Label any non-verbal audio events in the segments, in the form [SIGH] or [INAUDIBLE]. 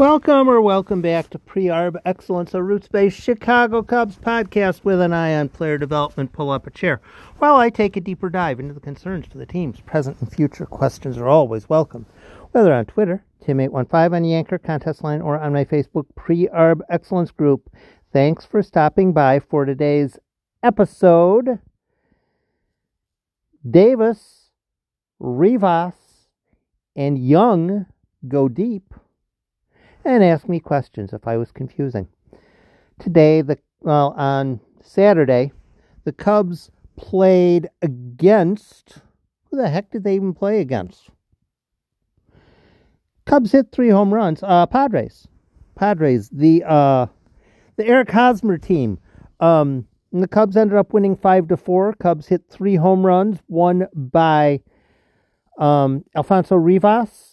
Welcome or welcome back to Pre-Arb Excellence, a roots-based Chicago Cubs podcast with an eye on player development. Pull up a chair while I take a deeper dive into the concerns for the team's present and future. Questions are always welcome, whether on Twitter, Tim815 on the Anchor contest line, or on my Facebook Pre-Arb Excellence group. Thanks for stopping by for today's episode. Davis, Rivas, and Young go deep and ask me questions if I was confusing. Today, the well, on Saturday, the Cubs played against who the heck did they even play against? Cubs hit three home runs. Uh, Padres, Padres, the uh, the Eric Hosmer team. Um, the Cubs ended up winning five to four. Cubs hit three home runs, one by um, Alfonso Rivas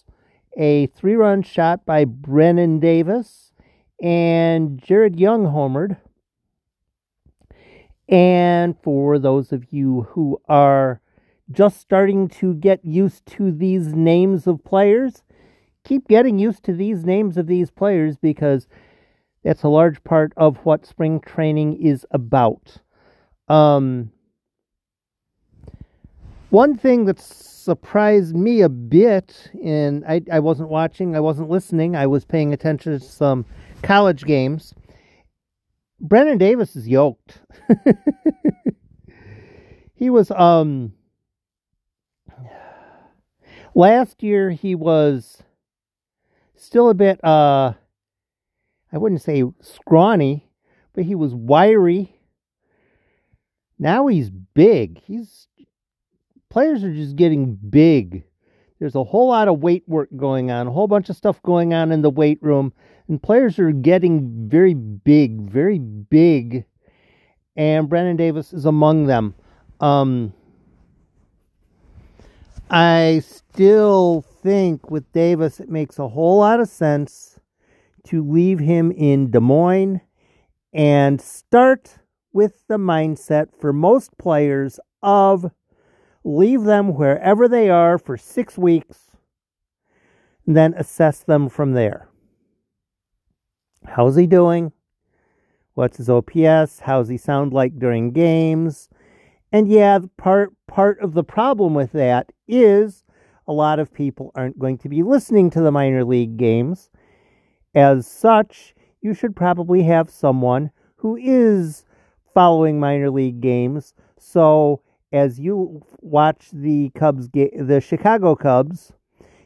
a three run shot by Brennen Davis, and Jared Young homered. And for those of you who are just starting to get used to these names of players, keep getting used to these names of these players because that's a large part of what spring training is about. Um, one thing that's surprised me a bit, and I, I wasn't watching, I wasn't listening, I was paying attention to some college games. Brennen Davis is yoked. [LAUGHS] he was um last year he was still a bit uh I wouldn't say scrawny, but he was wiry. Now he's big. He's players are just getting big. There's a whole lot of weight work going on, a whole bunch of stuff going on in the weight room, and players are getting very big, very big. And Brennen Davis is among them. Um, I still think with Davis, it makes a whole lot of sense to leave him in Des Moines and start with the mindset for most players of leave them wherever they are for six weeks, then assess them from there. How's he doing? What's his OPS? How's he sound like during games? And yeah, part part of the problem with that is a lot of people aren't going to be listening to the minor league games. As such, you should probably have someone who is following minor league games so as you watch the Cubs, the Chicago Cubs,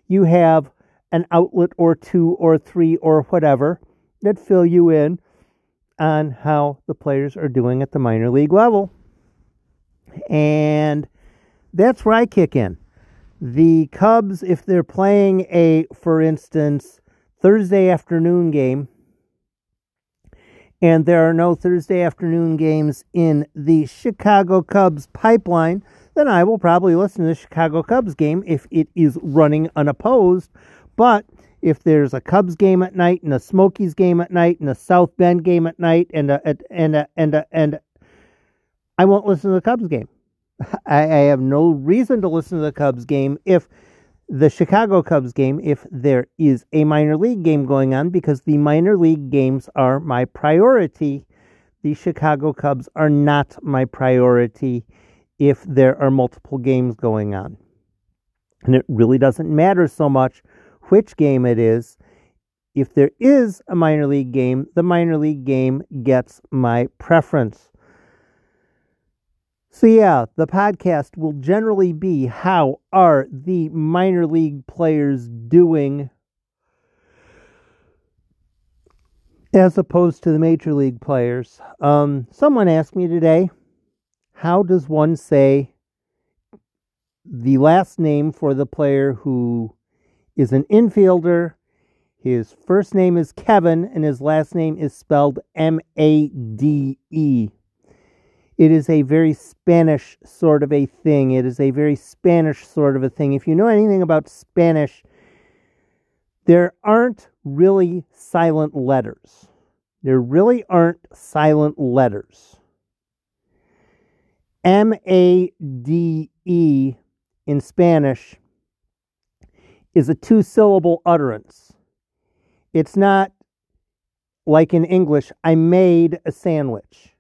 you have an outlet or two or three or whatever that fill you in on how the players are doing at the minor league level. And that's where I kick in. The Cubs, if they're playing a, for instance, Thursday afternoon game, and there are no Thursday afternoon games in the Chicago Cubs pipeline, then I will probably listen to the Chicago Cubs game if it is running unopposed. But if there's a Cubs game at night and a Smokies game at night and a South Bend game at night and a, and a, and a, and I won't listen to the Cubs game. [LAUGHS] I, I have no reason to listen to the Cubs game if the Chicago Cubs game if there is a minor league game going on because the minor league games are my priority. The Chicago Cubs are not my priority if there are multiple games going on. And it really doesn't matter so much which game it is. If there is a minor league game, the minor league game gets my preference. So, yeah, the podcast will generally be how are the minor league players doing as opposed to the major league players. Um, someone asked me today, how does one say the last name for the player who is an infielder? His first name is Kevin and his last name is spelled M A D E. It is a very Spanish sort of a thing. It is a very Spanish sort of a thing. If you know anything about Spanish, there aren't really silent letters. There really aren't silent letters. M A D E in Spanish is a two syllable utterance. It's not like in English, I made a sandwich.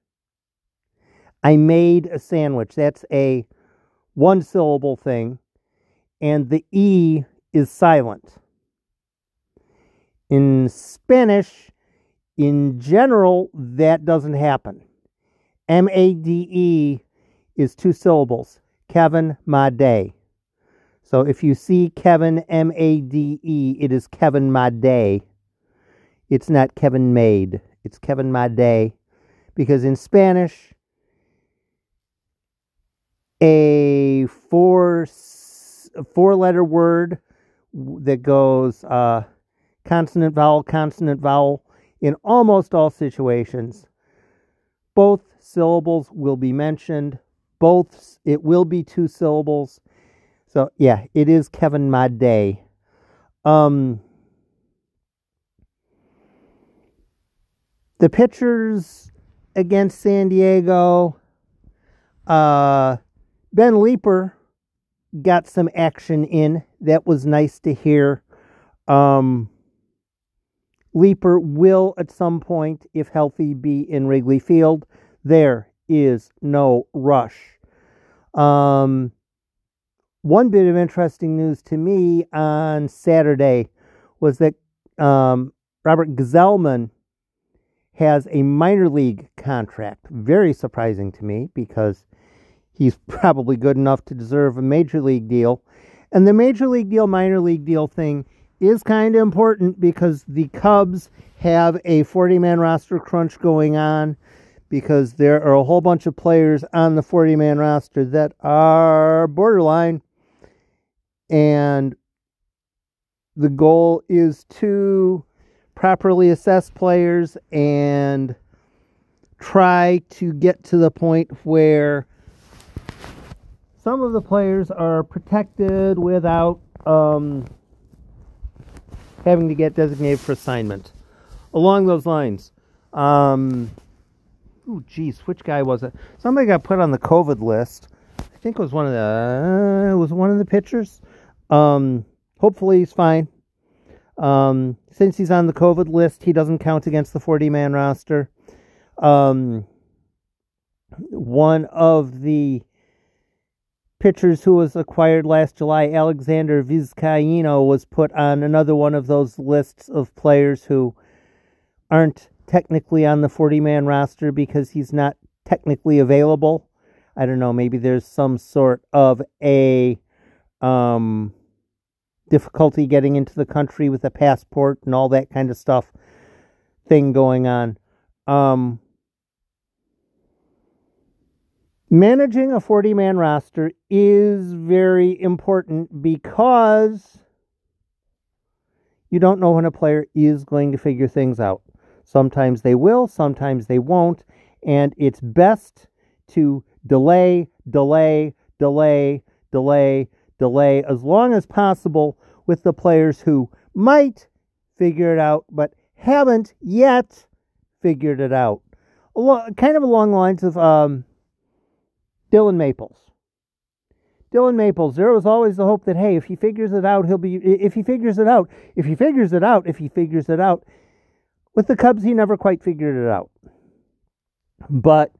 I made a sandwich. That's a one syllable thing, and the E is silent. In Spanish, in general, that doesn't happen. M A D E is two syllables. Kevin Made. So if you see Kevin M A D E, it is Kevin Made. It's not Kevin Made. It's Kevin Made. Because in Spanish, a four four letter word that goes uh, consonant vowel consonant vowel in almost all situations. Both syllables will be mentioned. Both it will be two syllables. So yeah it is kevin Made. um the pitchers against san diego uh Ben Leeper got some action in. That was nice to hear. Um, Leeper will at some point, if healthy, be in Wrigley Field. There is no rush. Um, one bit of interesting news to me on Saturday was that um, Robert Gsellman has a minor league contract. Very surprising to me because he's probably good enough to deserve a major league deal. And the major league deal, minor league deal thing is kind of important because the Cubs have a 40 man roster crunch going on because there are a whole bunch of players on the 40 man roster that are borderline. And the goal is to properly assess players and try to get to the point where some of the players are protected without um, having to get designated for assignment. Along those lines, um, oh geez, which guy was it? Somebody got put on the COVID list. I think it was one of the uh, was one of the pitchers. Um, hopefully he's fine. Um, since he's on the COVID list, he doesn't count against the 40 man roster. Um, one of the pitchers who was acquired last July, Alexander Vizcaino, was put on another one of those lists of players who aren't technically on the 40 man roster because he's not technically available. I don't know, maybe there's some sort of a um, difficulty getting into the country with a passport and all that kind of stuff thing going on. Um, Managing a 40 man roster is very important because you don't know when a player is going to figure things out. Sometimes they will, sometimes they won't, and it's best to delay, delay, delay, delay, delay as long as possible with the players who might figure it out but haven't yet figured it out. Kind of along the lines of um, Dillon Maples. Dillon Maples, there was always the hope that, hey, if he figures it out, he'll be, if he figures it out, if he figures it out, if he figures it out. With the Cubs, he never quite figured it out. But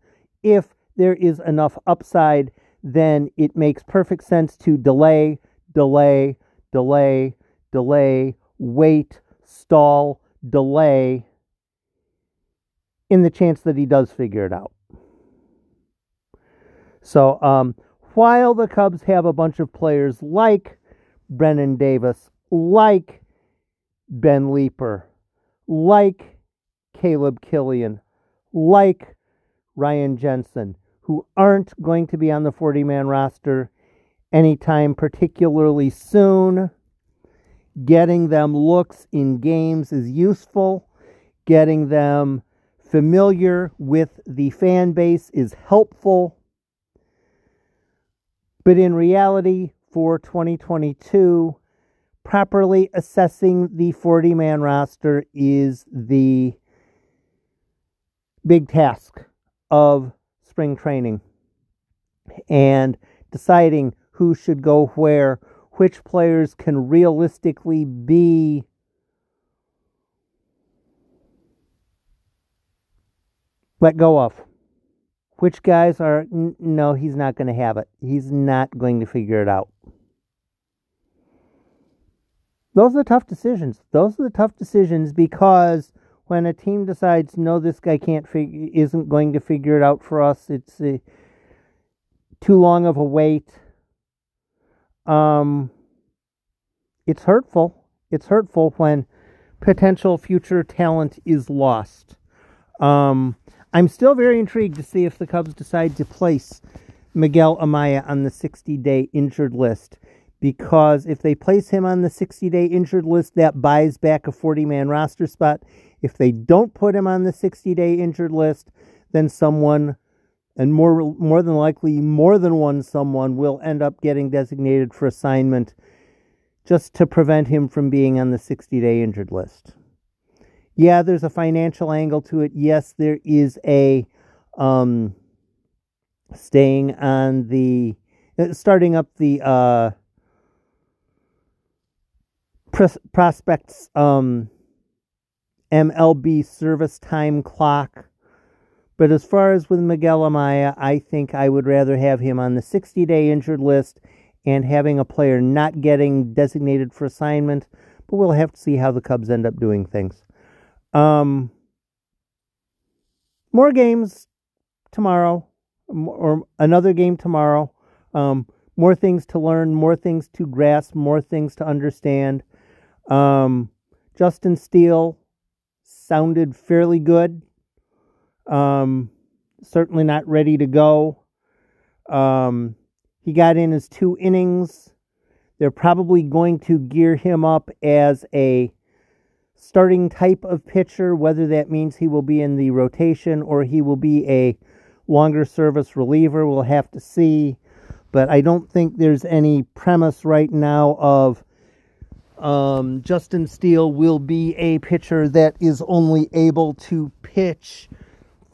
if there is enough upside, then it makes perfect sense to delay, delay, delay, delay, wait, stall, delay in the chance that he does figure it out. So um, while the Cubs have a bunch of players like Brennen Davis, like Ben Leeper, like Caleb Kilian, like Ryan Jensen, who aren't going to be on the 40 man roster anytime particularly soon. Getting them looks in games is useful. Getting them familiar with the fan base is helpful. But in reality, for 2022, properly assessing the 40 man roster is the big task of spring training and deciding who should go where, which players can realistically be let go of. Which guys are, n- no, he's not going to have it. He's not going to figure it out. Those are tough decisions. Those are the tough decisions because when a team decides, no, this guy can't fig- isn't going to figure it out for us, it's uh, too long of a wait. Um, it's hurtful. It's hurtful when potential future talent is lost. Um, I'm still very intrigued to see if the Cubs decide to place Miguel Amaya on the 60 day injured list. Because if they place him on the 60 day injured list, that buys back a 40 man roster spot. If they don't put him on the 60 day injured list, then someone, and more, more than likely, more than one someone, will end up getting designated for assignment just to prevent him from being on the 60 day injured list yeah, there's a financial angle to it. Yes, there is a um, staying on the uh, starting up the uh, pros- prospects um, MLB service time clock. But as far as with Miguel Amaya, I think I would rather have him on the 60 day injured list and having a player not getting designated for assignment. But we'll have to see how the Cubs end up doing things. Um, more games tomorrow, or another game tomorrow. Um, more things to learn, more things to grasp, more things to understand. Um, Justin Steele sounded fairly good. Um, certainly not ready to go. Um, he got in his two innings. They're probably going to gear him up as a starting type of pitcher, whether that means he will be in the rotation or he will be a longer service reliever. We'll have to see. But I don't think there's any premise right now of um, Justin Steele will be a pitcher that is only able to pitch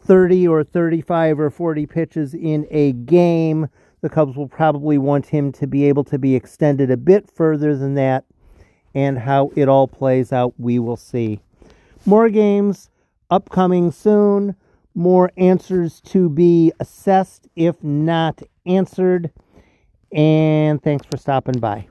30 or 35 or 40 pitches in a game. The Cubs will probably want him to be able to be extended a bit further than that and how it all plays out, we will see. More games upcoming soon, more answers to be assessed, if not answered. And thanks for stopping by.